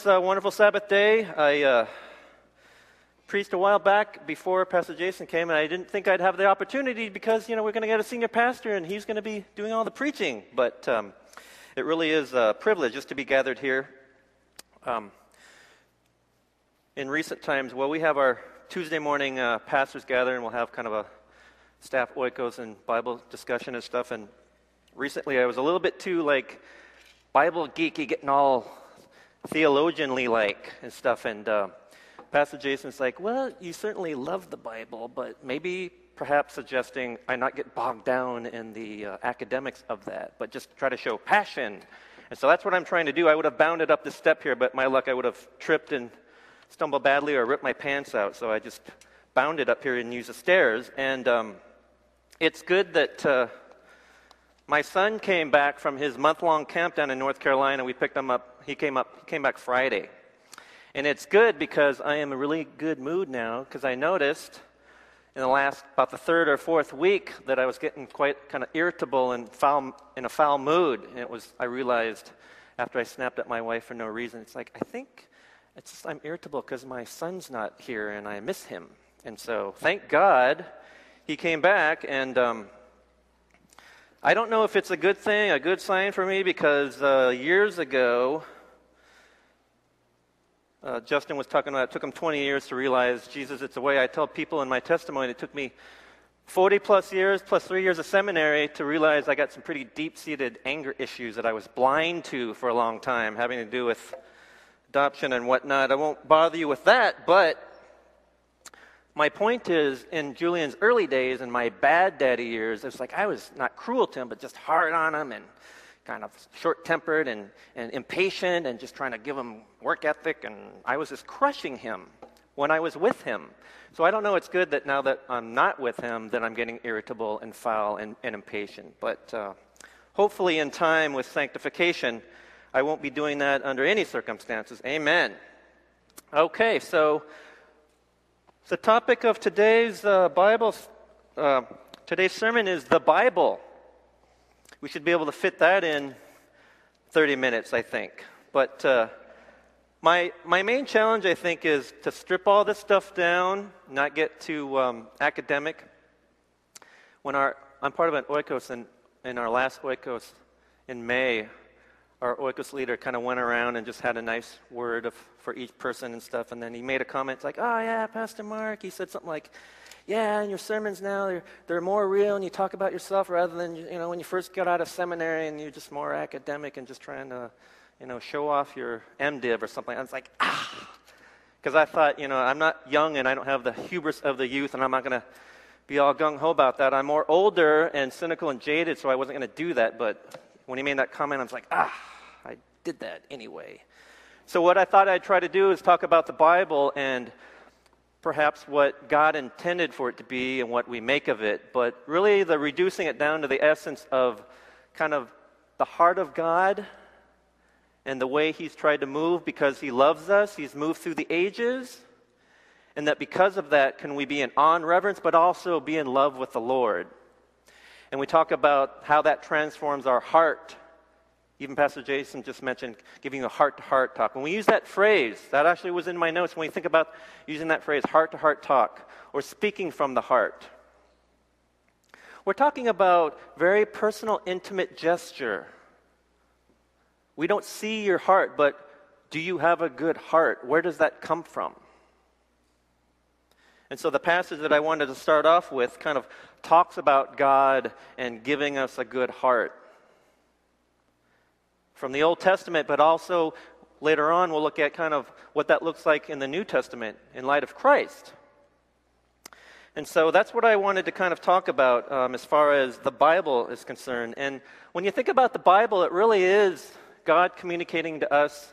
It's a wonderful Sabbath day. I uh, preached a while back before Pastor Jason came, and I didn't think I'd have the opportunity because, you know, we're going to get a senior pastor and he's going to be doing all the preaching. But um, it really is a privilege just to be gathered here. Um, in recent times, well, we have our Tuesday morning uh, pastors gather, and we'll have kind of a staff oikos and Bible discussion and stuff. And recently, I was a little bit too, like, Bible geeky, getting all theologianly like and stuff. And uh, Pastor Jason's like, well, you certainly love the Bible, but maybe perhaps suggesting I not get bogged down in the uh, academics of that, but just try to show passion. And so that's what I'm trying to do. I would have bounded up this step here, but my luck, I would have tripped and stumbled badly or ripped my pants out. So I just bounded up here and used the stairs. And um, it's good that. Uh, my son came back from his month long camp down in North Carolina. We picked him up. He came up, he came back Friday. And it's good because I am in a really good mood now because I noticed in the last about the third or fourth week that I was getting quite kind of irritable and foul in a foul mood. And it was I realized after I snapped at my wife for no reason, it's like I think it's just I'm irritable because my son's not here and I miss him. And so thank God he came back and um, I don't know if it's a good thing, a good sign for me, because uh, years ago, uh, Justin was talking about it took him 20 years to realize Jesus, it's a way I tell people in my testimony. It took me 40 plus years, plus three years of seminary, to realize I got some pretty deep seated anger issues that I was blind to for a long time, having to do with adoption and whatnot. I won't bother you with that, but my point is, in Julian's early days, in my bad daddy years, it's like I was not cruel to him, but just hard on him and kind of short tempered and, and impatient and just trying to give him work ethic. And I was just crushing him when I was with him. So I don't know, it's good that now that I'm not with him, that I'm getting irritable and foul and, and impatient. But uh, hopefully, in time with sanctification, I won't be doing that under any circumstances. Amen. Okay, so. The topic of today's uh, Bible, uh, today's sermon is the Bible. We should be able to fit that in 30 minutes, I think. But uh, my, my main challenge, I think, is to strip all this stuff down, not get too um, academic. When our, I'm part of an oikos, and in our last oikos in May, our oikos leader kind of went around and just had a nice word of, for each person and stuff. And then he made a comment like, oh, yeah, Pastor Mark. He said something like, yeah, and your sermons now, they're, they're more real and you talk about yourself rather than, you know, when you first got out of seminary and you're just more academic and just trying to, you know, show off your MDiv or something. I was like, ah. Because I thought, you know, I'm not young and I don't have the hubris of the youth and I'm not going to be all gung ho about that. I'm more older and cynical and jaded, so I wasn't going to do that. But when he made that comment, I was like, ah, I did that anyway. So, what I thought I'd try to do is talk about the Bible and perhaps what God intended for it to be and what we make of it, but really the reducing it down to the essence of kind of the heart of God and the way He's tried to move because He loves us. He's moved through the ages. And that because of that, can we be in awe and reverence, but also be in love with the Lord. And we talk about how that transforms our heart. Even Pastor Jason just mentioned giving a heart to heart talk. When we use that phrase, that actually was in my notes, when we think about using that phrase, heart to heart talk, or speaking from the heart, we're talking about very personal, intimate gesture. We don't see your heart, but do you have a good heart? Where does that come from? And so the passage that I wanted to start off with kind of talks about God and giving us a good heart. From the Old Testament, but also later on we'll look at kind of what that looks like in the New Testament in light of Christ. And so that's what I wanted to kind of talk about um, as far as the Bible is concerned. And when you think about the Bible, it really is God communicating to us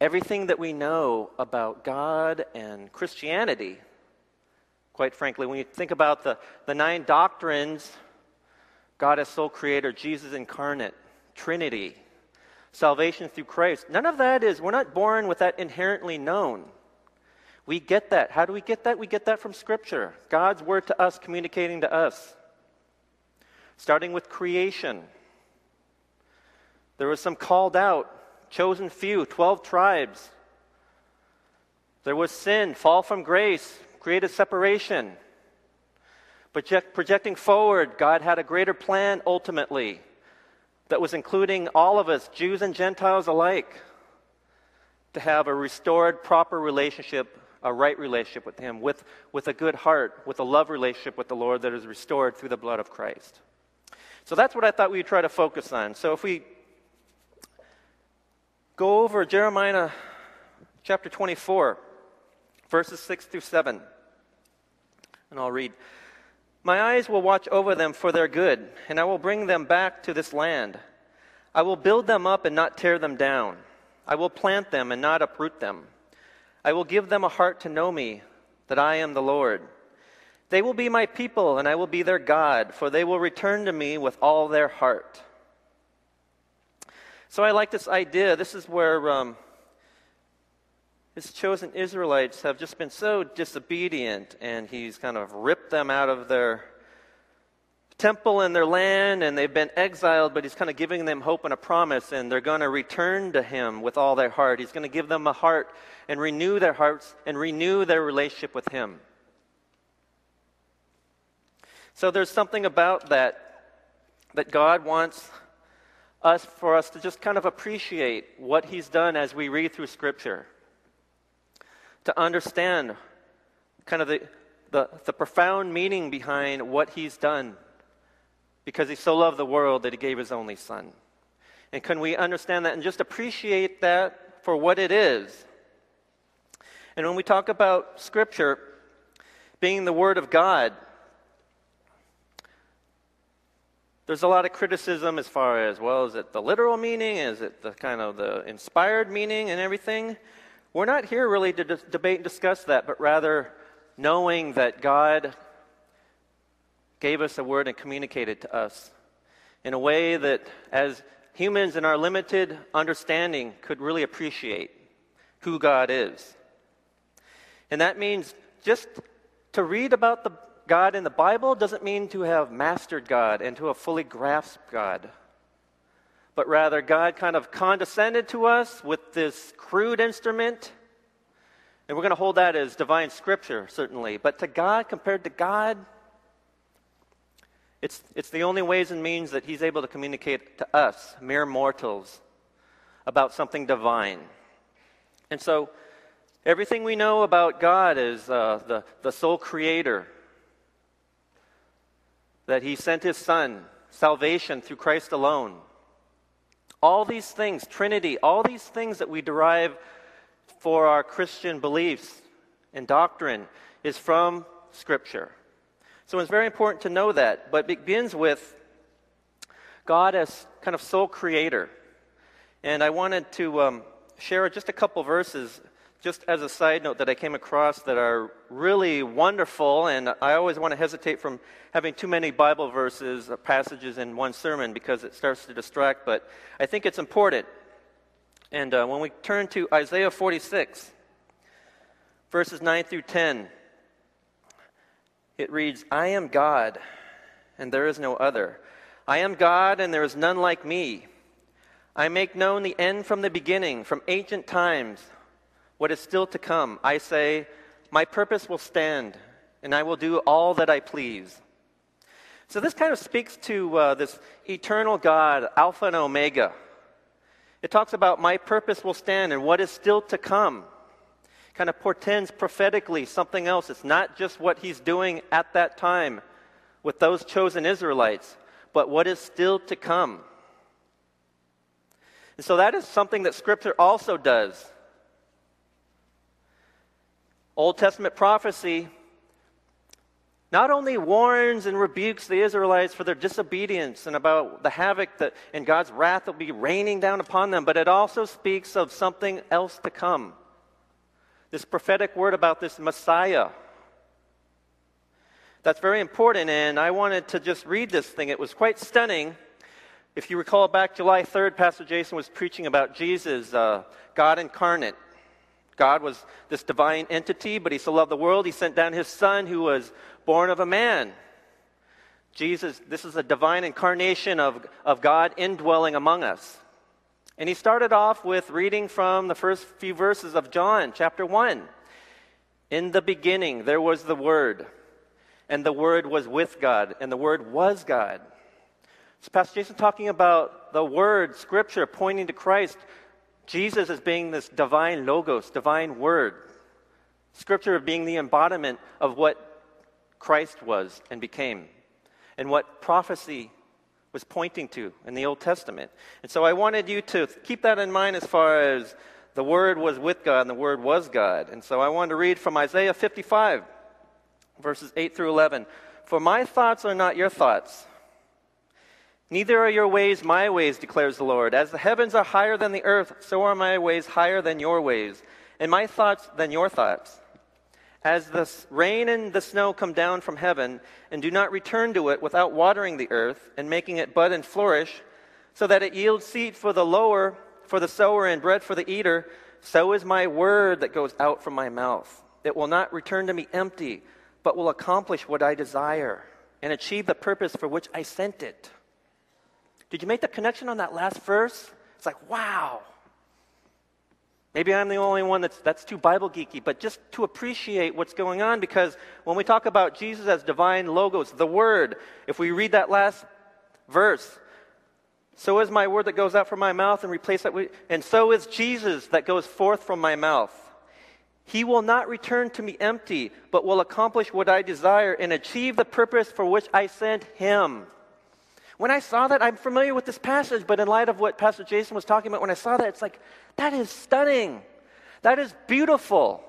everything that we know about God and Christianity quite frankly. When you think about the, the nine doctrines God as sole creator, Jesus incarnate, Trinity, salvation through Christ none of that is, we're not born with that inherently known. We get that. How do we get that? We get that from Scripture. God's word to us, communicating to us. Starting with creation. There was some called out chosen few, 12 tribes. There was sin, fall from grace, created separation. Project, projecting forward, God had a greater plan ultimately that was including all of us, Jews and Gentiles alike, to have a restored, proper relationship, a right relationship with Him, with, with a good heart, with a love relationship with the Lord that is restored through the blood of Christ. So that's what I thought we'd try to focus on. So if we go over Jeremiah chapter 24, verses 6 through 7, and I'll read. My eyes will watch over them for their good, and I will bring them back to this land. I will build them up and not tear them down. I will plant them and not uproot them. I will give them a heart to know me, that I am the Lord. They will be my people, and I will be their God, for they will return to me with all their heart. So I like this idea. This is where um, his chosen Israelites have just been so disobedient, and he's kind of ripped them out of their temple and their land, and they've been exiled, but he's kind of giving them hope and a promise, and they're going to return to him with all their heart. He's going to give them a heart and renew their hearts and renew their relationship with him. So there's something about that that God wants us for us to just kind of appreciate what he's done as we read through scripture to understand kind of the, the, the, profound meaning behind what he's done because he so loved the world that he gave his only son. And can we understand that and just appreciate that for what it is? And when we talk about scripture being the word of God, there's a lot of criticism as far as well is it the literal meaning is it the kind of the inspired meaning and everything we're not here really to debate and discuss that, but rather knowing that God gave us a word and communicated to us in a way that, as humans in our limited understanding, could really appreciate who God is. And that means just to read about the God in the Bible doesn't mean to have mastered God and to have fully grasped God but rather God kind of condescended to us with this crude instrument. And we're going to hold that as divine scripture, certainly. But to God, compared to God, it's, it's the only ways and means that He's able to communicate to us, mere mortals, about something divine. And so, everything we know about God is uh, the, the sole creator, that He sent His Son, salvation through Christ alone all these things, Trinity, all these things that we derive for our Christian beliefs and doctrine is from Scripture. So it's very important to know that, but it begins with God as kind of sole creator. And I wanted to um, share just a couple verses just as a side note that I came across that are really wonderful, and I always want to hesitate from having too many Bible verses, uh, passages in one sermon because it starts to distract, but I think it's important. And uh, when we turn to Isaiah 46, verses 9 through 10, it reads, I am God, and there is no other. I am God, and there is none like me. I make known the end from the beginning, from ancient times what is still to come. I say, My purpose will stand, and I will do all that I please. So, this kind of speaks to uh, this eternal God, Alpha and Omega. It talks about my purpose will stand and what is still to come. Kind of portends prophetically something else. It's not just what he's doing at that time with those chosen Israelites, but what is still to come. And so that is something that Scripture also does. Old Testament prophecy not only warns and rebukes the Israelites for their disobedience and about the havoc that and God's wrath will be raining down upon them, but it also speaks of something else to come. This prophetic word about this Messiah. That's very important, and I wanted to just read this thing. It was quite stunning. If you recall back July 3rd, Pastor Jason was preaching about Jesus, uh, God incarnate. God was this divine entity, but he so loved the world, he sent down his son who was born of a man. Jesus, this is a divine incarnation of, of God indwelling among us. And he started off with reading from the first few verses of John chapter 1. In the beginning, there was the Word, and the Word was with God, and the Word was God. So, Pastor Jason talking about the Word, Scripture, pointing to Christ, Jesus as being this divine logos, divine Word. Scripture of being the embodiment of what Christ was and became, and what prophecy was pointing to in the Old Testament. And so I wanted you to keep that in mind as far as the Word was with God and the Word was God. And so I wanted to read from Isaiah 55, verses 8 through 11. For my thoughts are not your thoughts, neither are your ways my ways, declares the Lord. As the heavens are higher than the earth, so are my ways higher than your ways, and my thoughts than your thoughts. As the rain and the snow come down from heaven and do not return to it without watering the earth and making it bud and flourish, so that it yields seed for the lower, for the sower, and bread for the eater, so is my word that goes out from my mouth. It will not return to me empty, but will accomplish what I desire and achieve the purpose for which I sent it. Did you make the connection on that last verse? It's like, wow. Maybe I'm the only one that's, that's too Bible geeky, but just to appreciate what's going on, because when we talk about Jesus as divine logos, the Word, if we read that last verse, so is my word that goes out from my mouth and replace that with, and so is Jesus that goes forth from my mouth. He will not return to me empty, but will accomplish what I desire and achieve the purpose for which I sent him. When I saw that, I'm familiar with this passage, but in light of what Pastor Jason was talking about, when I saw that, it's like, that is stunning. That is beautiful.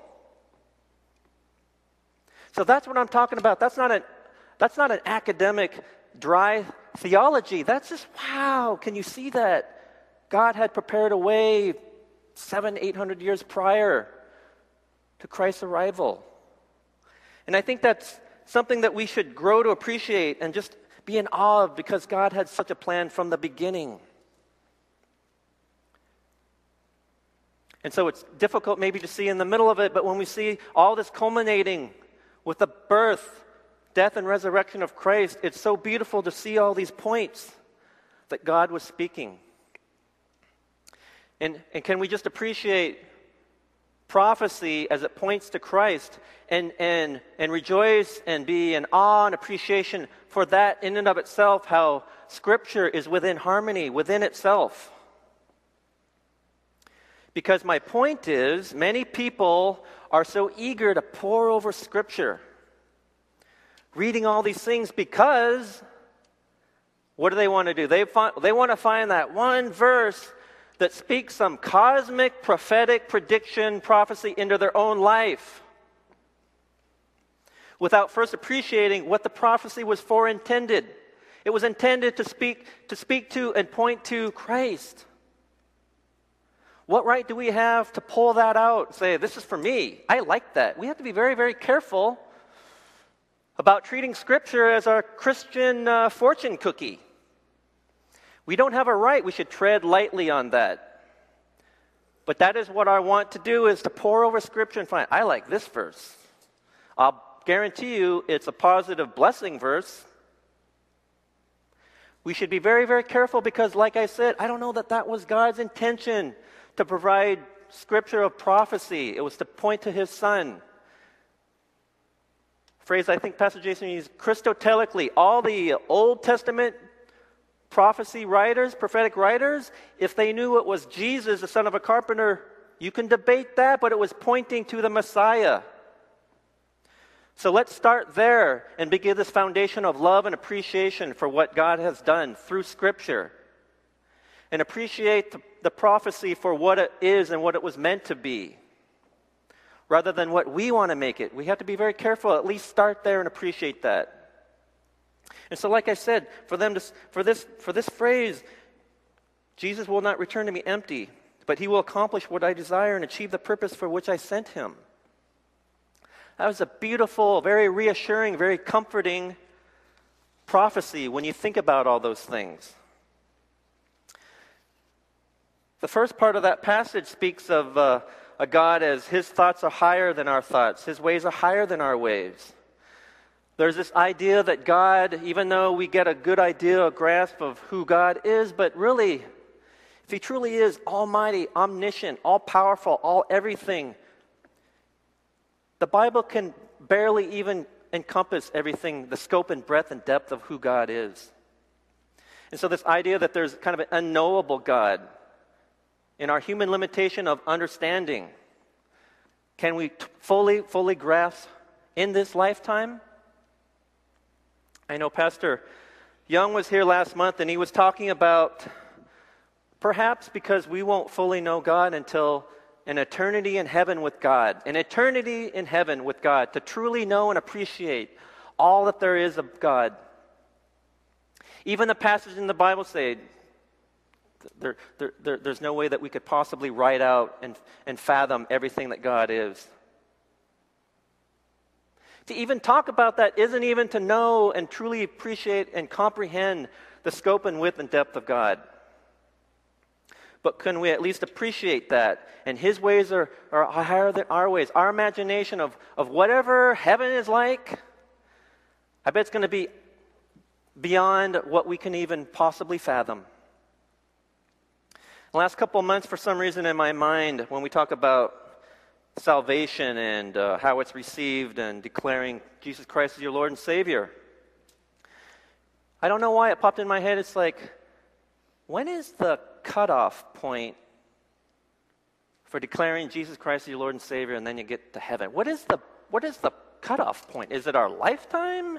So that's what I'm talking about. That's not an, that's not an academic, dry theology. That's just, wow, can you see that? God had prepared a way seven, eight hundred years prior to Christ's arrival. And I think that's something that we should grow to appreciate and just be in awe of because God had such a plan from the beginning. And so it's difficult maybe to see in the middle of it, but when we see all this culminating with the birth, death, and resurrection of Christ, it's so beautiful to see all these points that God was speaking. And, and can we just appreciate prophecy as it points to Christ and, and, and rejoice and be in awe and appreciation for that in and of itself, how Scripture is within harmony, within itself. Because my point is, many people are so eager to pore over Scripture, reading all these things because what do they want to do? They, find, they want to find that one verse that speak some cosmic prophetic prediction, prophecy into their own life without first appreciating what the prophecy was for intended. It was intended to speak, to speak to and point to Christ. What right do we have to pull that out and say, This is for me? I like that. We have to be very, very careful about treating Scripture as our Christian uh, fortune cookie. We don't have a right. We should tread lightly on that. But that is what I want to do is to pour over scripture and find, I like this verse. I'll guarantee you it's a positive blessing verse. We should be very, very careful because, like I said, I don't know that that was God's intention to provide scripture of prophecy. It was to point to his son. Phrase I think Pastor Jason used Christotelically. All the Old Testament prophecy writers, prophetic writers, if they knew it was Jesus, the son of a carpenter, you can debate that, but it was pointing to the Messiah. So let's start there and begin this foundation of love and appreciation for what God has done through Scripture. And appreciate the, the prophecy for what it is and what it was meant to be rather than what we want to make it. We have to be very careful, at least start there and appreciate that. And so, like I said, for them to, for this for this phrase, Jesus will not return to me empty, but he will accomplish what I desire and achieve the purpose for which I sent him. That was a beautiful, very reassuring, very comforting prophecy when you think about all those things. The first part of that passage speaks of uh, a God as his thoughts are higher than our thoughts, his ways are higher than our ways. There's this idea that God, even though we get a good idea, a grasp of who God is, but really, if He truly is almighty, omniscient, all powerful, all everything, the Bible can barely even encompass everything, the scope and breadth and depth of who God is. And so, this idea that there's kind of an unknowable God in our human limitation of understanding, can we t- fully, fully grasp in this lifetime? I know Pastor Young was here last month and he was talking about perhaps because we won't fully know God until an eternity in heaven with God, an eternity in heaven with God, to truly know and appreciate all that there is of God. Even the passage in the Bible say there, there, there, there's no way that we could possibly write out and, and fathom everything that God is. To even talk about that isn't even to know and truly appreciate and comprehend the scope and width and depth of God. But can we at least appreciate that? And His ways are, are higher than our ways. Our imagination of, of whatever heaven is like, I bet it's going to be beyond what we can even possibly fathom. The last couple of months, for some reason in my mind, when we talk about salvation and uh, how it's received and declaring Jesus Christ as your Lord and Savior, I don't know why it popped in my head. It's like, when is the cutoff point for declaring Jesus Christ as your Lord and Savior and then you get to heaven? What is the, what is the cutoff point? Is it our lifetime?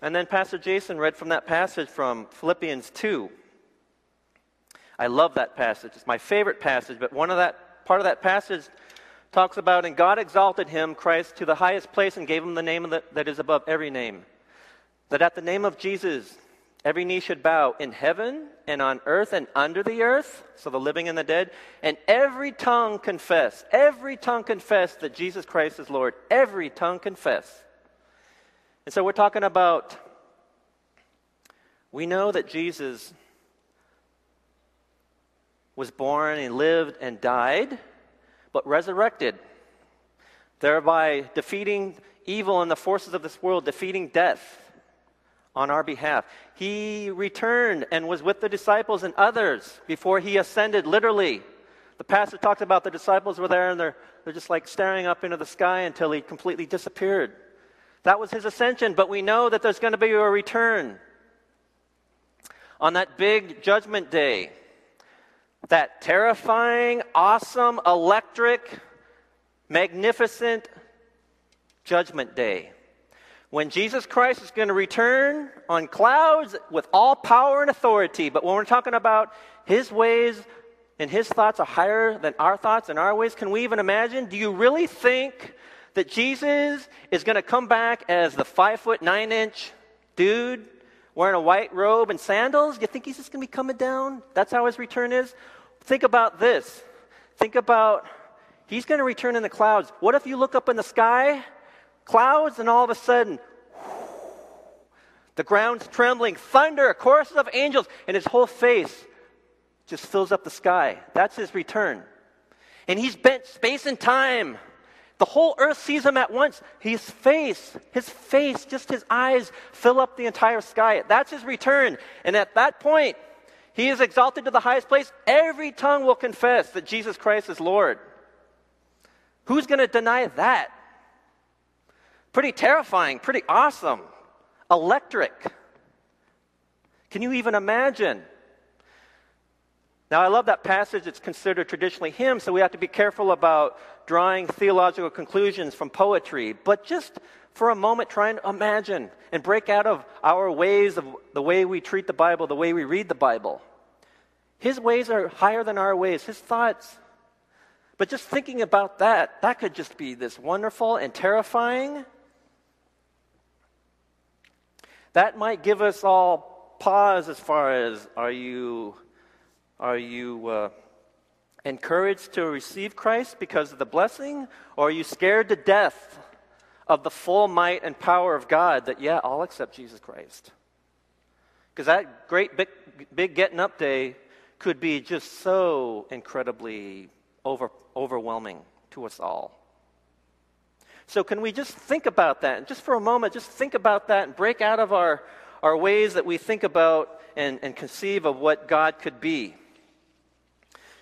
And then Pastor Jason read from that passage from Philippians 2. I love that passage. It's my favorite passage, but one of that part of that passage talks about and God exalted him, Christ, to the highest place and gave him the name the, that is above every name. That at the name of Jesus, every knee should bow in heaven and on earth and under the earth, so the living and the dead, and every tongue confess, every tongue confess that Jesus Christ is Lord. Every tongue confess. And so we're talking about, we know that Jesus was born and lived and died, but resurrected, thereby defeating evil and the forces of this world, defeating death on our behalf. He returned and was with the disciples and others before he ascended, literally. The pastor talked about the disciples were there and they're, they're just like staring up into the sky until he completely disappeared. That was his ascension, but we know that there's going to be a return on that big judgment day. That terrifying, awesome, electric, magnificent judgment day. When Jesus Christ is going to return on clouds with all power and authority. But when we're talking about his ways and his thoughts are higher than our thoughts and our ways, can we even imagine? Do you really think that Jesus is going to come back as the five foot nine inch dude wearing a white robe and sandals? You think he's just going to be coming down? That's how his return is? Think about this. Think about he's going to return in the clouds. What if you look up in the sky, clouds, and all of a sudden, the ground's trembling, thunder, choruses of angels, and his whole face just fills up the sky. That's his return. And he's bent space and time the whole earth sees him at once. His face, his face, just his eyes fill up the entire sky. That's his return. And at that point, he is exalted to the highest place. Every tongue will confess that Jesus Christ is Lord. Who's going to deny that? Pretty terrifying, pretty awesome, electric. Can you even imagine? Now, I love that passage. It's considered traditionally hymn, so we have to be careful about drawing theological conclusions from poetry. But just for a moment, try and imagine and break out of our ways of the way we treat the Bible, the way we read the Bible. His ways are higher than our ways, his thoughts. But just thinking about that, that could just be this wonderful and terrifying. That might give us all pause as far as are you are you uh, encouraged to receive Christ because of the blessing? Or are you scared to death of the full might and power of God that, yeah, I'll accept Jesus Christ? Because that great big, big getting up day could be just so incredibly over, overwhelming to us all. So, can we just think about that? And just for a moment, just think about that and break out of our, are ways that we think about and, and conceive of what God could be.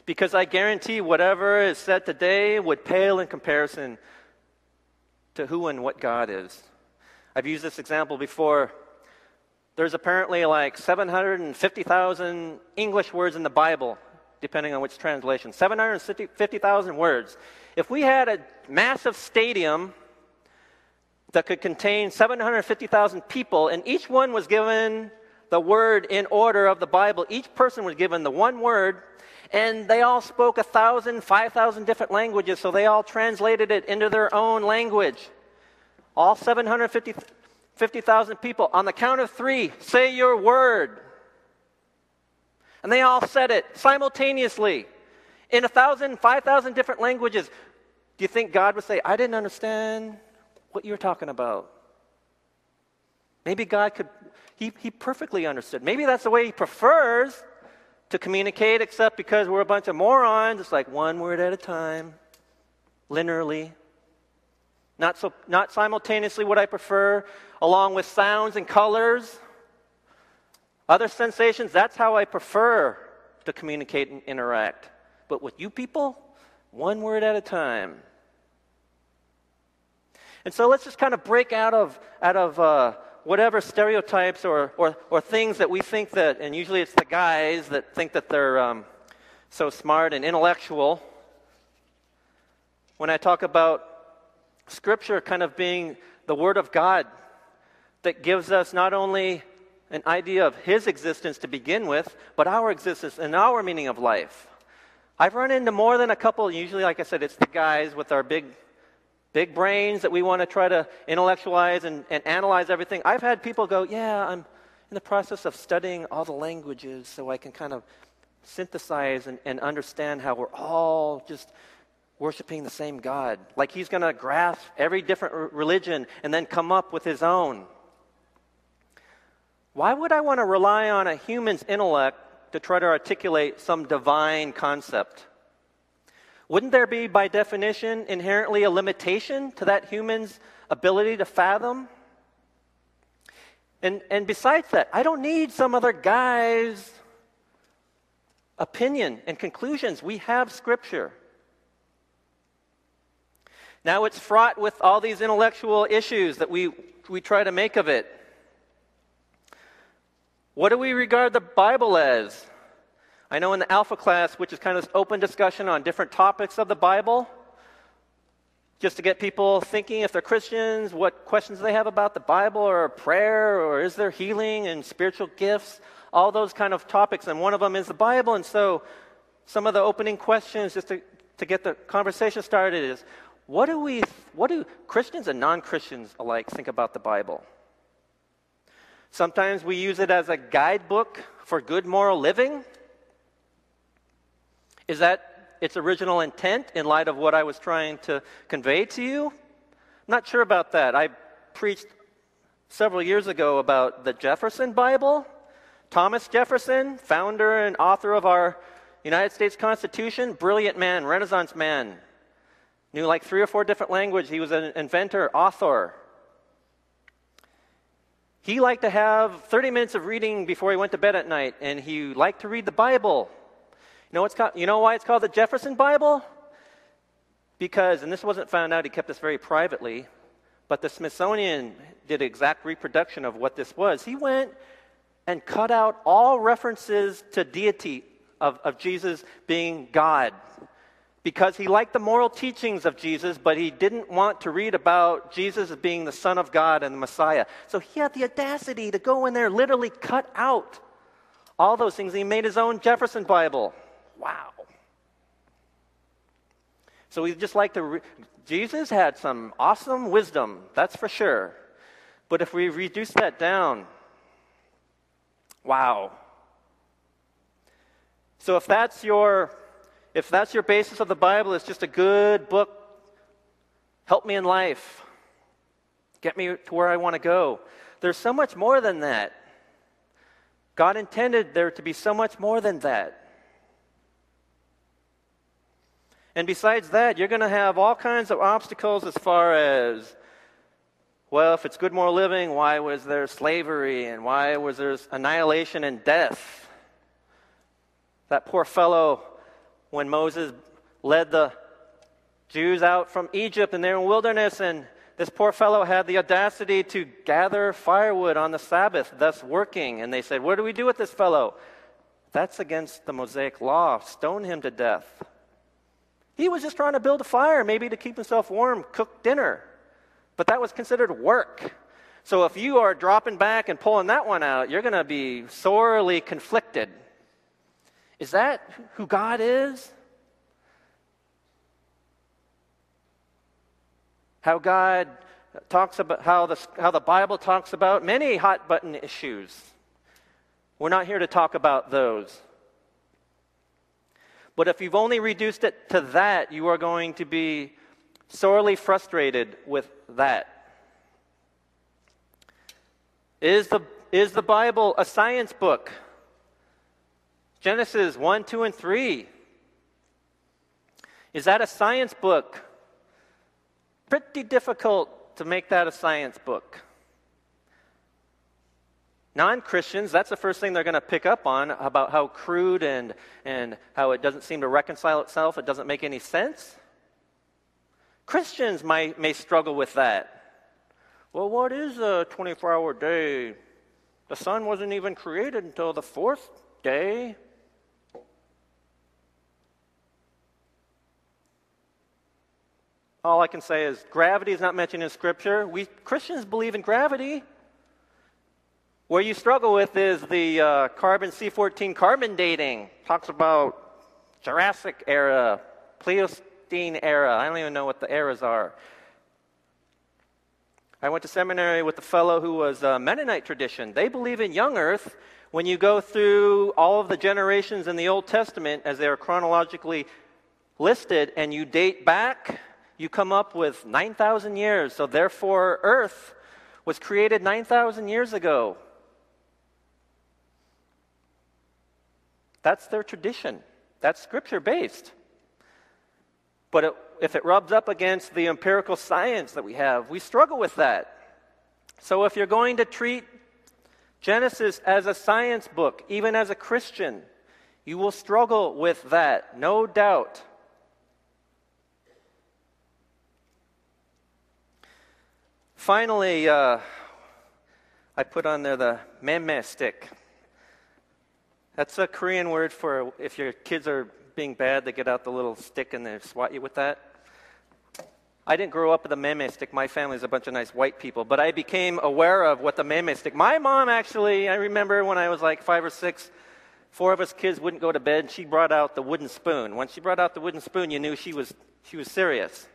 Because I guarantee whatever is said today would pale in comparison to who and what God is. I've used this example before. There's apparently like 750,000 English words in the Bible, depending on which translation. 750,000 words. If we had a massive stadium that could contain 750,000 people, and each one was given the word in order of the Bible, each person was given the one word, and they all spoke a thousand, five thousand different languages, so they all translated it into their own language. All 750,000 people, on the count of three, say your word. And they all said it simultaneously in a thousand, five thousand different languages. Do you think God would say, I didn't understand what you're talking about? Maybe God could, he, he perfectly understood. Maybe that's the way he prefers to communicate, except because we're a bunch of morons, it's like one word at a time, linearly. Not, so, not simultaneously what I prefer, along with sounds and colors. Other sensations, that's how I prefer to communicate and interact. But with you people, one word at a time. And so let's just kind of break out of, out of uh, whatever stereotypes or, or, or things that we think that, and usually it's the guys that think that they're um, so smart and intellectual. When I talk about Scripture kind of being the Word of God that gives us not only an idea of His existence to begin with, but our existence and our meaning of life. I've run into more than a couple, usually, like I said, it's the guys with our big, big brains that we want to try to intellectualize and, and analyze everything. I've had people go, Yeah, I'm in the process of studying all the languages so I can kind of synthesize and, and understand how we're all just worshiping the same God. Like he's going to grasp every different religion and then come up with his own. Why would I want to rely on a human's intellect to try to articulate some divine concept. Wouldn't there be, by definition, inherently a limitation to that human's ability to fathom? And, and besides that, I don't need some other guy's opinion and conclusions. We have Scripture. Now it's fraught with all these intellectual issues that we, we try to make of it. What do we regard the Bible as? I know in the Alpha class, which is kind of open discussion on different topics of the Bible, just to get people thinking if they're Christians, what questions they have about the Bible or prayer or is there healing and spiritual gifts, all those kind of topics. And one of them is the Bible. And so some of the opening questions, just to, to get the conversation started, is what do we, what do Christians and non Christians alike think about the Bible? Sometimes we use it as a guidebook for good moral living. Is that its original intent in light of what I was trying to convey to you? I'm not sure about that. I preached several years ago about the Jefferson Bible. Thomas Jefferson, founder and author of our United States Constitution, brilliant man, Renaissance man. Knew like three or four different languages. He was an inventor, author. He liked to have 30 minutes of reading before he went to bed at night, and he liked to read the Bible. You know, called, you know why it's called the Jefferson Bible? Because, and this wasn't found out, he kept this very privately, but the Smithsonian did exact reproduction of what this was. He went and cut out all references to deity of, of Jesus being God because he liked the moral teachings of Jesus, but he didn't want to read about Jesus being the Son of God and the Messiah. So he had the audacity to go in there, literally cut out all those things. He made his own Jefferson Bible. Wow. So we just like to. Re- Jesus had some awesome wisdom, that's for sure. But if we reduce that down, wow. So if that's your if that's your basis of the Bible, it's just a good book, help me in life, get me to where I want to go. There's so much more than that. God intended there to be so much more than that. And besides that, you're going to have all kinds of obstacles as far as well, if it's good moral living, why was there slavery and why was there annihilation and death? That poor fellow, when Moses led the Jews out from Egypt and they're in wilderness, and this poor fellow had the audacity to gather firewood on the Sabbath, thus working. And they said, What do we do with this fellow? That's against the Mosaic law. Stone him to death. He was just trying to build a fire, maybe to keep himself warm, cook dinner. But that was considered work. So if you are dropping back and pulling that one out, you're going to be sorely conflicted. Is that who God is? How God talks about how the, how the Bible talks about many hot button issues. We're not here to talk about those. But if you've only reduced it to that, you are going to be sorely frustrated with that. Is the, is the Bible a science book? Genesis 1, 2, and 3. Is that a science book? Pretty difficult to make that a science book. Non Christians, that's the first thing they're going to pick up on about how crude and, and how it doesn't seem to reconcile itself, it doesn't make any sense. Christians might, may struggle with that. Well, what is a 24 hour day? The sun wasn't even created until the fourth day. All I can say is gravity is not mentioned in Scripture. We Christians believe in gravity. Where you struggle with is the uh, carbon C14 carbon dating. Talks about Jurassic era, Pleistocene era. I don't even know what the eras are. I went to seminary with a fellow who was a Mennonite tradition. They believe in young earth. When you go through all of the generations in the Old Testament as they are chronologically listed and you date back, you come up with 9,000 years. So therefore, earth was created 9,000 years ago. That's their tradition. That's scripture based. But it, if it rubs up against the empirical science that we have, we struggle with that. So if you're going to treat Genesis as a science book, even as a Christian, you will struggle with that, no doubt. Finally, uh, I put on there the meme stick. That's a Korean word for if your kids are being bad, they get out the little stick and they swat you with that. I didn't grow up with a meme stick. My family's a bunch of nice white people, but I became aware of what the meme stick. My mom actually, I remember when I was like five or six, four of us kids wouldn't go to bed. She brought out the wooden spoon. When she brought out the wooden spoon, you knew she was she was serious.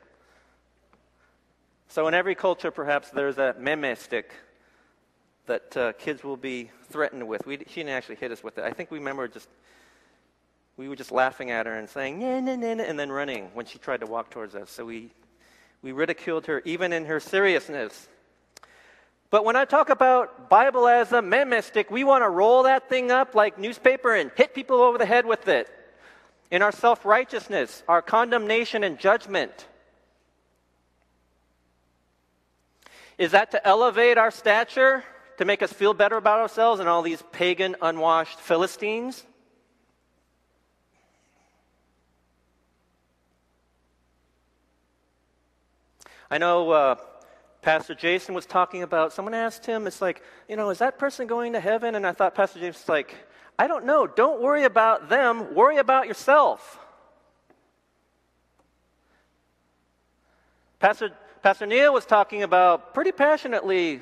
So in every culture, perhaps there's a meme stick that uh, kids will be threatened with. We, she didn't actually hit us with it. I think we remember just, we were just laughing at her and saying, nah, nah, nah, and then running when she tried to walk towards us. So we, we ridiculed her even in her seriousness. But when I talk about Bible as a meme stick, we want to roll that thing up like newspaper and hit people over the head with it. In our self righteousness, our condemnation and judgment. Is that to elevate our stature? To make us feel better about ourselves and all these pagan, unwashed Philistines? I know uh, Pastor Jason was talking about, someone asked him, it's like, you know, is that person going to heaven? And I thought Pastor Jason was like, I don't know. Don't worry about them, worry about yourself. Pastor, Pastor Neil was talking about pretty passionately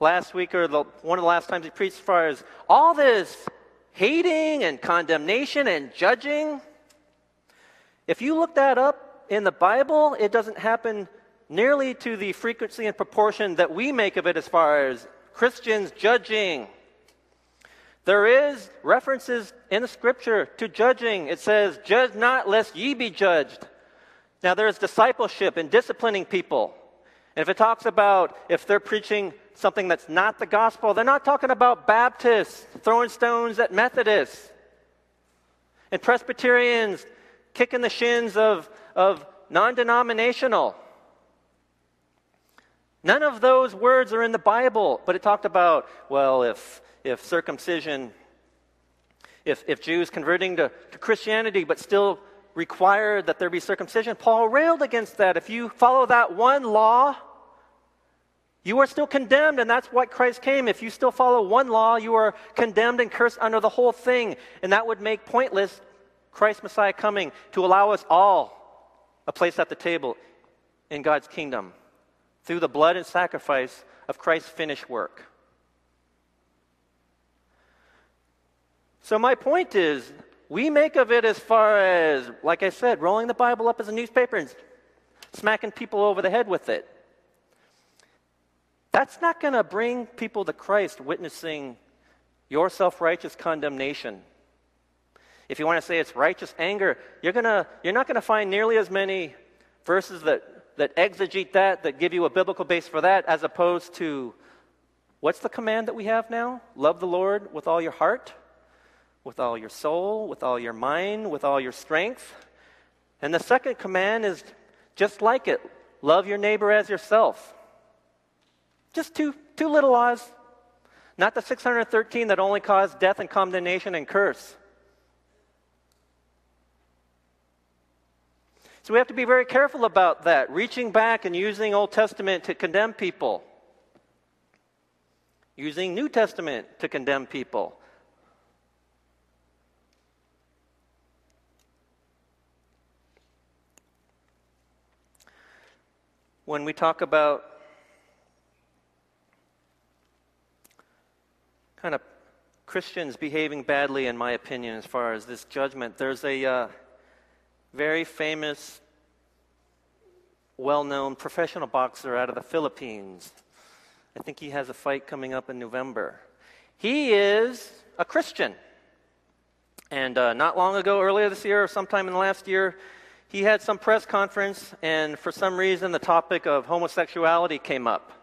last week or the, one of the last times he preached as far as all this hating and condemnation and judging. If you look that up in the Bible, it doesn't happen nearly to the frequency and proportion that we make of it as far as Christians judging. There is references in the scripture to judging. It says, Judge not lest ye be judged. Now there's discipleship and disciplining people. And if it talks about if they're preaching something that's not the gospel, they're not talking about Baptists throwing stones at Methodists and Presbyterians kicking the shins of, of non denominational. None of those words are in the Bible, but it talked about, well, if, if circumcision, if, if Jews converting to, to Christianity but still required that there be circumcision, Paul railed against that. If you follow that one law, you are still condemned, and that's why Christ came. If you still follow one law, you are condemned and cursed under the whole thing. And that would make pointless Christ Messiah coming to allow us all a place at the table in God's kingdom through the blood and sacrifice of Christ's finished work. So, my point is, we make of it as far as, like I said, rolling the Bible up as a newspaper and smacking people over the head with it. That's not going to bring people to Christ witnessing your self righteous condemnation. If you want to say it's righteous anger, you're, gonna, you're not going to find nearly as many verses that, that exegete that, that give you a biblical base for that, as opposed to what's the command that we have now? Love the Lord with all your heart, with all your soul, with all your mind, with all your strength. And the second command is just like it love your neighbor as yourself. Just two, two little laws. Not the 613 that only cause death and condemnation and curse. So we have to be very careful about that, reaching back and using Old Testament to condemn people, using New Testament to condemn people. When we talk about kind of Christians behaving badly, in my opinion, as far as this judgment. There's a uh, very famous, well known professional boxer out of the Philippines. I think he has a fight coming up in November. He is a Christian. And uh, not long ago, earlier this year, or sometime in the last year, he had some press conference, and for some reason, the topic of homosexuality came up.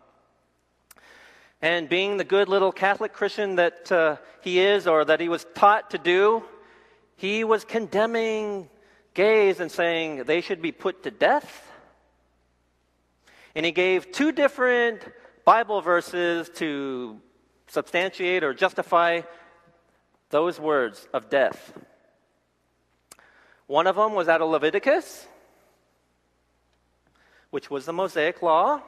And being the good little Catholic Christian that uh, he is, or that he was taught to do, he was condemning gays and saying they should be put to death. And he gave two different Bible verses to substantiate or justify those words of death. One of them was out of Leviticus, which was the Mosaic Law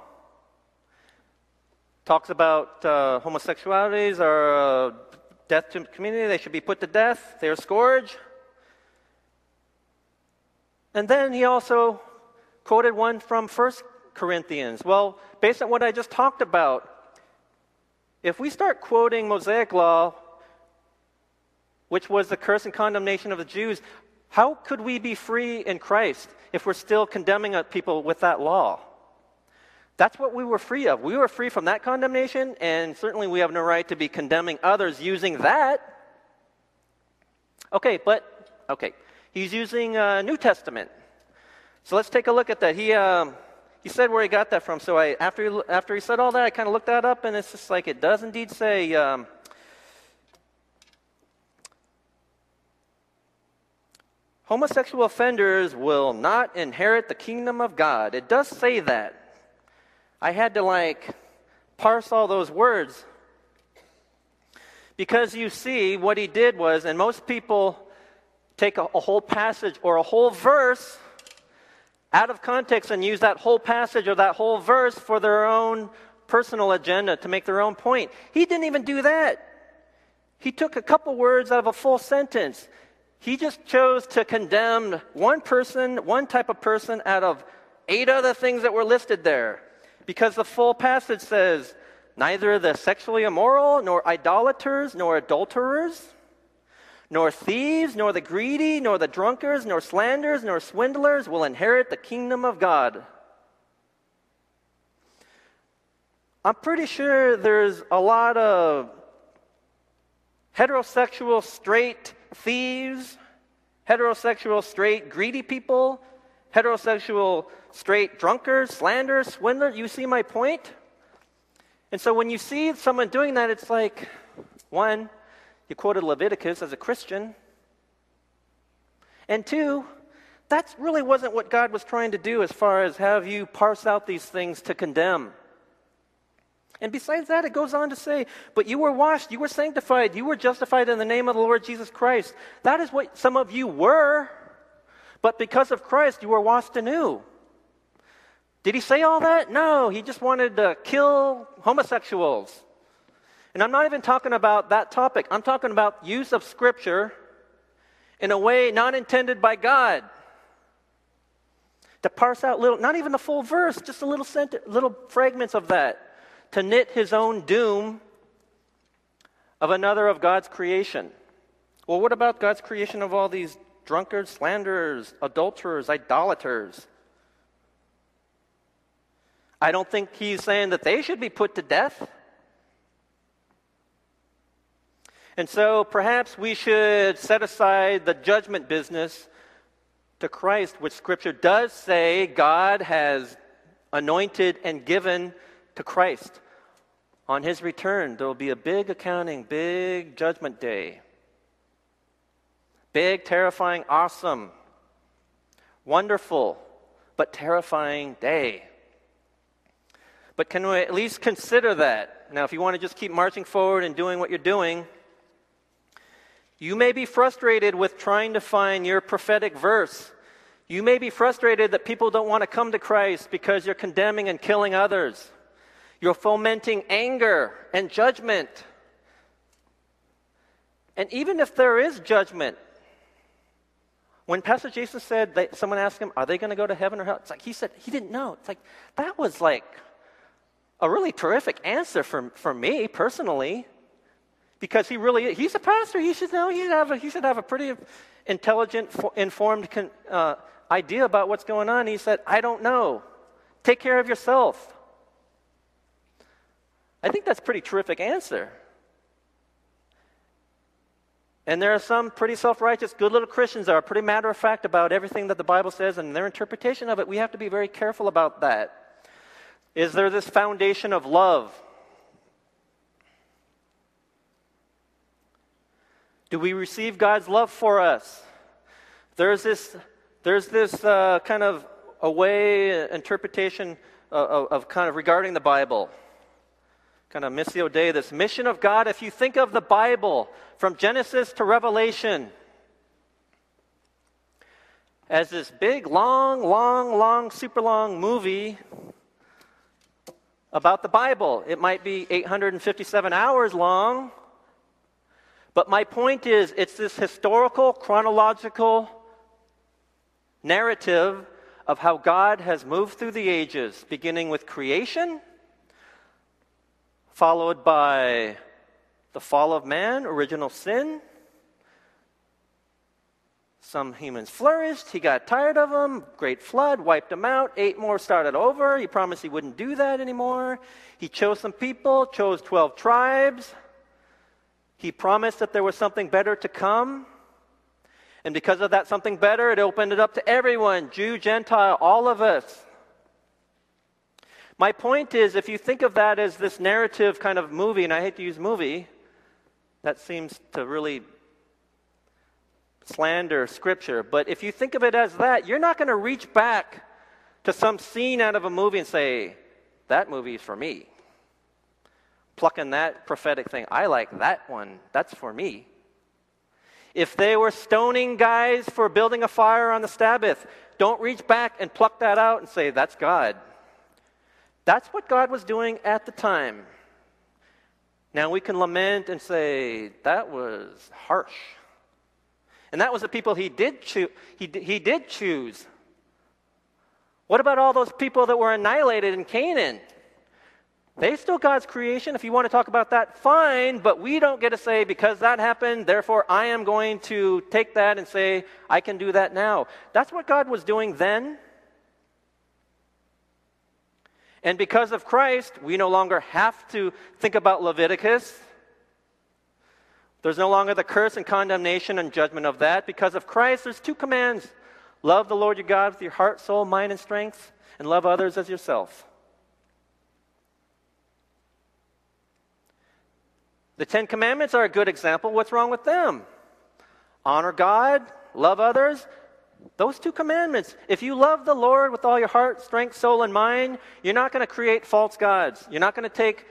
talks about uh, homosexualities or uh, death to community. They should be put to death. They are scourge. And then he also quoted one from 1 Corinthians. Well, based on what I just talked about, if we start quoting Mosaic law, which was the curse and condemnation of the Jews, how could we be free in Christ if we're still condemning people with that law? That's what we were free of. We were free from that condemnation, and certainly we have no right to be condemning others using that. Okay, but, okay, he's using uh, New Testament. So let's take a look at that. He, um, he said where he got that from. So I, after, he, after he said all that, I kind of looked that up, and it's just like it does indeed say. Um, homosexual offenders will not inherit the kingdom of God. It does say that. I had to like parse all those words. Because you see, what he did was, and most people take a, a, whole passage or a whole verse out of context and use that whole passage or that whole verse for their own personal agenda to make their own point. He didn't even do that. He took a couple words out of a full sentence. He just chose to condemn one person, one type of person out of eight other things that were listed there. Because the full passage says, neither the sexually immoral, nor idolaters, nor adulterers, nor thieves, nor the greedy, nor the drunkards, nor slanderers, nor swindlers will inherit the kingdom of God. I'm pretty sure there's a lot of heterosexual, straight thieves, heterosexual, straight, greedy people, heterosexual, straight drunkards, slanderers, swindlers. You see my point? And so when you see someone doing that, it's like, one, you quoted Leviticus as a Christian. And two, that really wasn't what God was trying to do as far as have you parse out these things to condemn. And besides that, it goes on to say, But you were washed, you were sanctified, you were justified in the name of the Lord Jesus Christ. That is what some of you were, but because of Christ, you were washed anew. Did he say all that? No, he just wanted to kill homosexuals. And I'm not even talking about that topic. I'm talking about use of Scripture in a way not intended by God. To parse out little, not even the full verse, just a little sentence, little fragments of that. To knit his own doom of another of God's creation. Well, what about God's creation of all these drunkards, slanderers, adulterers, idolaters? I don't think he's saying that they should be put to death. And so perhaps we should set aside the judgment business to Christ, which Scripture does say God has anointed and given to Christ. On his return, there will be a big accounting, big judgment day. Big, terrifying, awesome, wonderful, but terrifying day. But can we at least consider that? Now, if you want to just keep marching forward and doing what you're doing, you may be frustrated with trying to find your prophetic verse. You may be frustrated that people don't want to come to Christ because you're condemning and killing others. You're fomenting anger and judgment. And even if there is judgment, when Pastor Jason said that someone asked him, Are they going to go to heaven or hell? It's like he said he didn't know. It's like that was like a really terrific answer for, for me personally because he really he's a pastor. He should know. He should have a, he should have a pretty intelligent, informed uh, idea about what's going on. He said, "I don't know. Take care of yourself." I think that's a pretty terrific answer. And there are some pretty self righteous, good little Christians that are pretty matter of fact about everything that the Bible says and their interpretation of it. We have to be very careful about that. Is there this foundation of love? Do we receive God's love for us? There's this, there's this uh, kind of a way interpretation of, of, of, kind of regarding the Bible. Kind of missio dei, this mission of God. If you think of the Bible from Genesis to Revelation as this big, long, long, long, super long movie about the Bible, it might be 857 hours long but my point is, it's this historical, chronological narrative of how God has moved through the ages, beginning with creation, followed by the fall of man, original sin. Some humans flourished. He got tired of them. Great flood wiped them out. Eight more started over. He promised he wouldn't do that anymore. He chose some people, chose 12 tribes. He promised that there was something better to come. And because of that something better, it opened it up to everyone Jew, Gentile, all of us. My point is, if you think of that as this narrative kind of movie, and I hate to use movie, that seems to really slander Scripture. But if you think of it as that, you're not going to reach back to some scene out of a movie and say, that movie is for me plucking that prophetic thing. I like that one. That's for me. If they were stoning guys for building a fire on the Sabbath, don't reach back and pluck that out and say, that's God. That's what God was doing at the time. Now we can lament and say, that was harsh. And that was the people he did, choo- he, he did choose. What about all those people that were annihilated in Canaan? They still God's creation. If you want to talk about that, fine, but we don't get to say, because that happened, therefore I am going to take that and say, I can do that now. That's what God was doing then. And because of Christ, we no longer have to think about Leviticus. There's no longer the curse and condemnation and judgment of that. Because of Christ, there's two commands love the Lord your God with your heart, soul, mind, and strength, and love others as yourself. The Ten Commandments are a good example. What's wrong with them? Honor God, love others. Those two commandments. If you love the Lord with all your heart, strength, soul, and mind, you're not going to create false gods. You're not going to take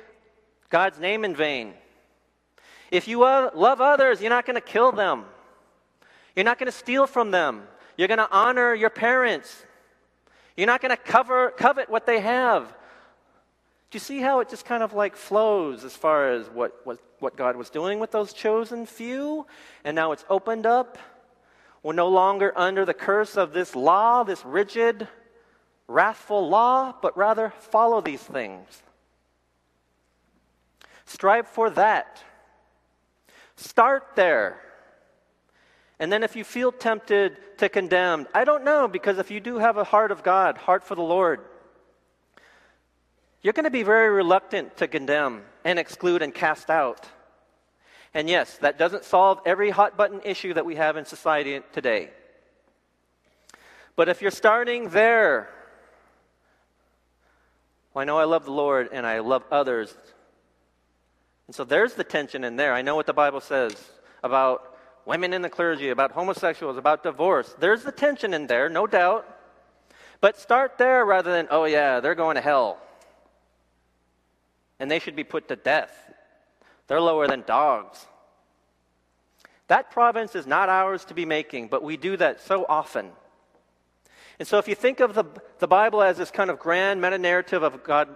God's name in vain. If you uh, love others, you're not going to kill them. You're not going to steal from them. You're going to honor your parents. You're not going to covet what they have. Do you see how it just kind of like flows as far as what, what, what God was doing with those chosen few? And now it's opened up. We're no longer under the curse of this law, this rigid, wrathful law, but rather follow these things. Strive for that. Start there. And then if you feel tempted to condemn, I don't know, because if you do have a heart of God, heart for the Lord, you're going to be very reluctant to condemn and exclude and cast out. And yes, that doesn't solve every hot button issue that we have in society today. But if you're starting there, well, I know I love the Lord and I love others. And so there's the tension in there. I know what the Bible says about women in the clergy, about homosexuals, about divorce. There's the tension in there, no doubt. But start there rather than, oh, yeah, they're going to hell. And they should be put to death. They're lower than dogs. That province is not ours to be making, but we do that so often. And so, if you think of the, the Bible as this kind of grand meta narrative of God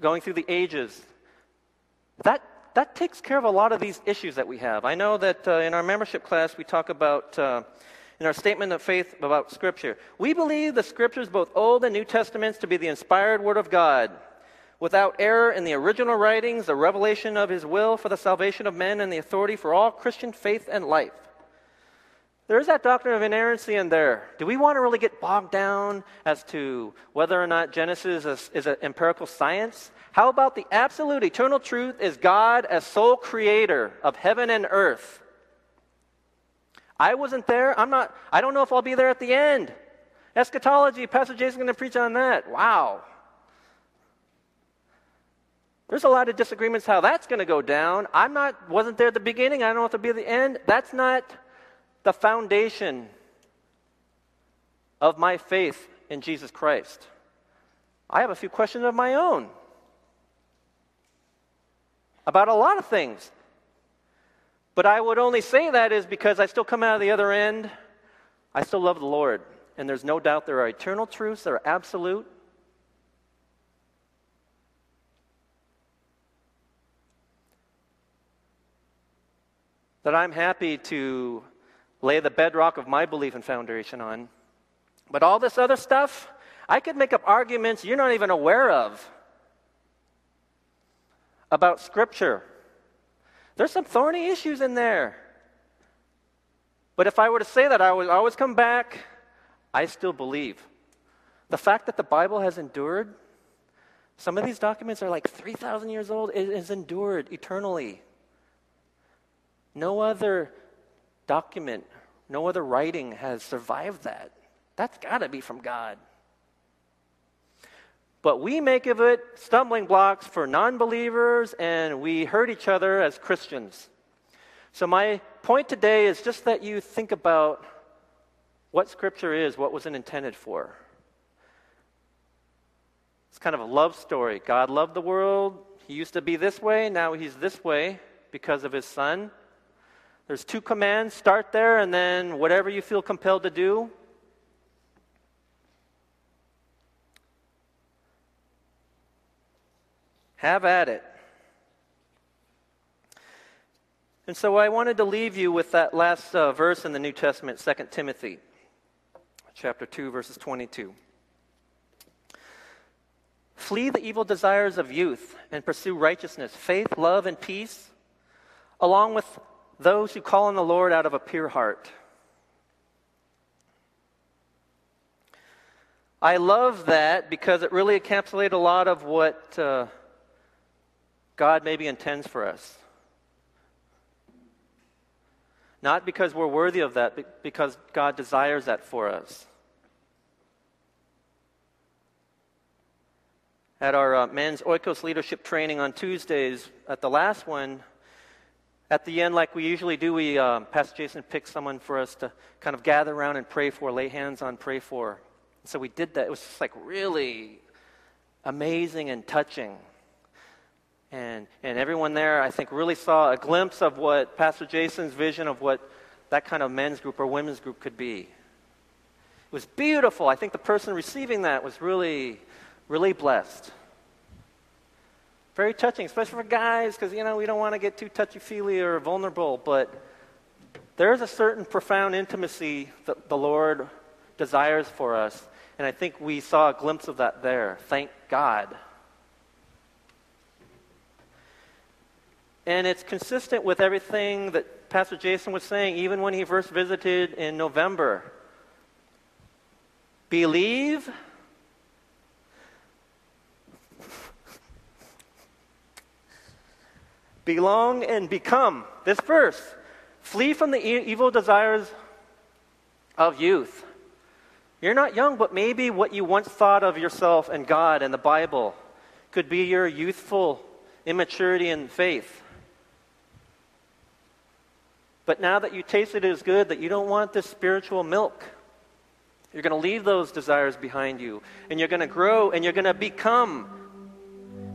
going through the ages, that, that takes care of a lot of these issues that we have. I know that uh, in our membership class, we talk about, uh, in our statement of faith about Scripture, we believe the Scriptures, both Old and New Testaments, to be the inspired Word of God without error in the original writings, the revelation of his will for the salvation of men, and the authority for all Christian faith and life. There's that doctrine of inerrancy in there. Do we want to really get bogged down as to whether or not Genesis is, is an empirical science? How about the absolute eternal truth is God as sole creator of heaven and earth? I wasn't there. I'm not, I don't know if I'll be there at the end. Eschatology, Pastor Jason's going to preach on that. Wow. There's a lot of disagreements how that's going to go down. I'm not, wasn't there at the beginning. I don't know if it'll be at the end. That's not the foundation of my faith in Jesus Christ. I have a few questions of my own about a lot of things. But I would only say that is because I still come out of the other end. I still love the Lord. And there's no doubt there are eternal truths that are absolute. That I'm happy to lay the bedrock of my belief and foundation on. But all this other stuff, I could make up arguments you're not even aware of about Scripture. There's some thorny issues in there. But if I were to say that, I would always come back. I still believe. The fact that the Bible has endured, some of these documents are like 3,000 years old, it has endured eternally. No other document, no other writing has survived that. That's got to be from God. But we make of it stumbling blocks for non believers, and we hurt each other as Christians. So, my point today is just that you think about what Scripture is, what was it intended for. It's kind of a love story. God loved the world. He used to be this way, now he's this way because of his Son. There's two commands start there, and then whatever you feel compelled to do. Have at it. And so I wanted to leave you with that last uh, verse in the New Testament, 2 Timothy chapter 2 verses 22. Flee the evil desires of youth and pursue righteousness, faith, love and peace, along with those who call on the Lord out of a pure heart. I love that because it really encapsulates a lot of what uh, God maybe intends for us. Not because we're worthy of that, but because God desires that for us. At our uh, men's Oikos leadership training on Tuesdays, at the last one, at the end, like we usually do, we, um, Pastor Jason picked someone for us to kind of gather around and pray for, lay hands on, pray for. So we did that. It was just like really amazing and touching. And, and everyone there, I think, really saw a glimpse of what Pastor Jason's vision of what that kind of men's group or women's group could be. It was beautiful. I think the person receiving that was really, really blessed. Very touching, especially for guys, because, you know, we don't want to get too touchy feely or vulnerable, but there's a certain profound intimacy that the Lord desires for us. And I think we saw a glimpse of that there. Thank God. And it's consistent with everything that Pastor Jason was saying, even when he first visited in November. Believe. Belong and become. This verse. Flee from the e- evil desires of youth. You're not young, but maybe what you once thought of yourself and God and the Bible could be your youthful immaturity in faith. But now that you taste it is good, that you don't want this spiritual milk. You're going to leave those desires behind you, and you're going to grow, and you're going to become.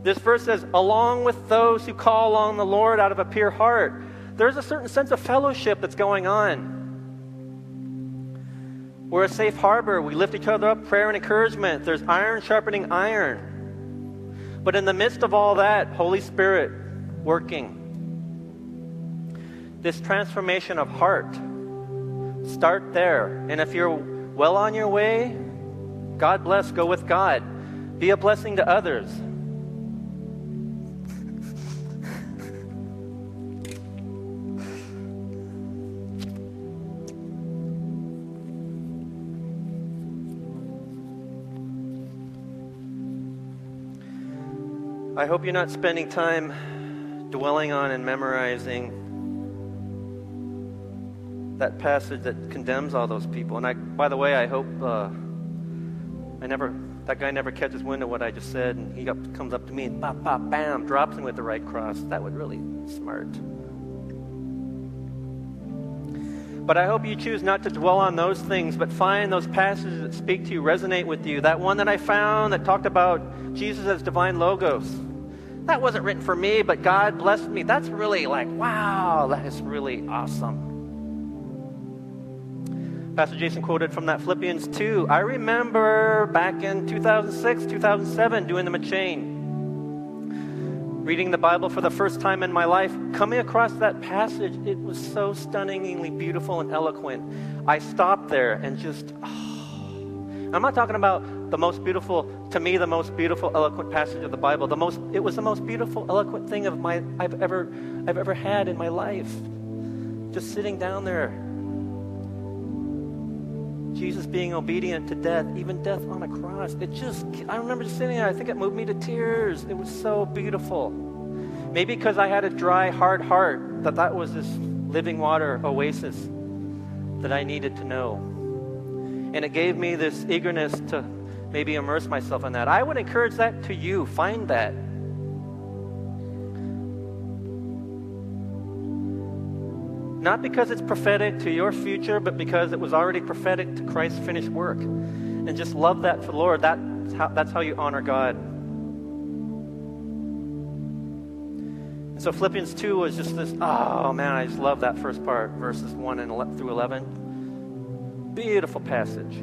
This verse says, along with those who call on the Lord out of a pure heart. There's a certain sense of fellowship that's going on. We're a safe harbor. We lift each other up, prayer and encouragement. There's iron sharpening iron. But in the midst of all that, Holy Spirit working this transformation of heart. Start there. And if you're well on your way, God bless, go with God. Be a blessing to others. I hope you're not spending time dwelling on and memorizing that passage that condemns all those people. And I, by the way, I hope uh, I never that guy never catches wind of what I just said, and he up, comes up to me and bam, bam, bam, drops me with the right cross. That would really smart. But I hope you choose not to dwell on those things, but find those passages that speak to you, resonate with you. That one that I found that talked about Jesus as divine logos. That wasn't written for me, but God blessed me. That's really like, wow, that is really awesome. Pastor Jason quoted from that Philippians 2. I remember back in 2006, 2007, doing the M'Cheyne, reading the Bible for the first time in my life, coming across that passage. It was so stunningly beautiful and eloquent. I stopped there and just, oh. I'm not talking about the most beautiful, to me, the most beautiful, eloquent passage of the Bible. The most, it was the most beautiful, eloquent thing of my, I've ever, I've ever had in my life. Just sitting down there Jesus being obedient to death, even death on a cross. It just, I remember sitting there, I think it moved me to tears. It was so beautiful. Maybe because I had a dry, hard heart, that that was this living water oasis that I needed to know. And it gave me this eagerness to maybe immerse myself in that. I would encourage that to you. Find that. Not because it's prophetic to your future, but because it was already prophetic to Christ's finished work. And just love that for the Lord. That's how, that's how you honor God. And so Philippians 2 was just this, oh man, I just love that first part, verses 1 and through 11. Beautiful passage.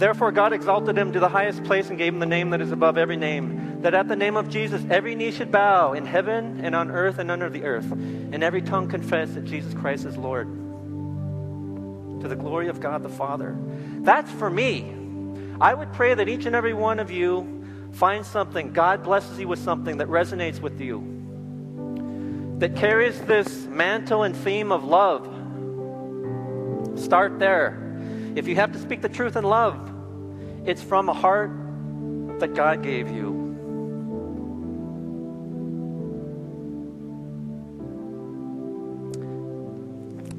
Therefore, God exalted him to the highest place and gave him the name that is above every name, that at the name of Jesus every knee should bow in heaven and on earth and under the earth, and every tongue confess that Jesus Christ is Lord. To the glory of God the Father. That's for me. I would pray that each and every one of you find something, God blesses you with something that resonates with you, that carries this mantle and theme of love. Start there. If you have to speak the truth in love, it's from a heart that God gave you.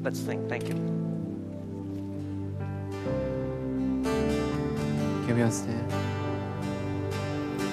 Let's sing. Thank you. Can we all stand?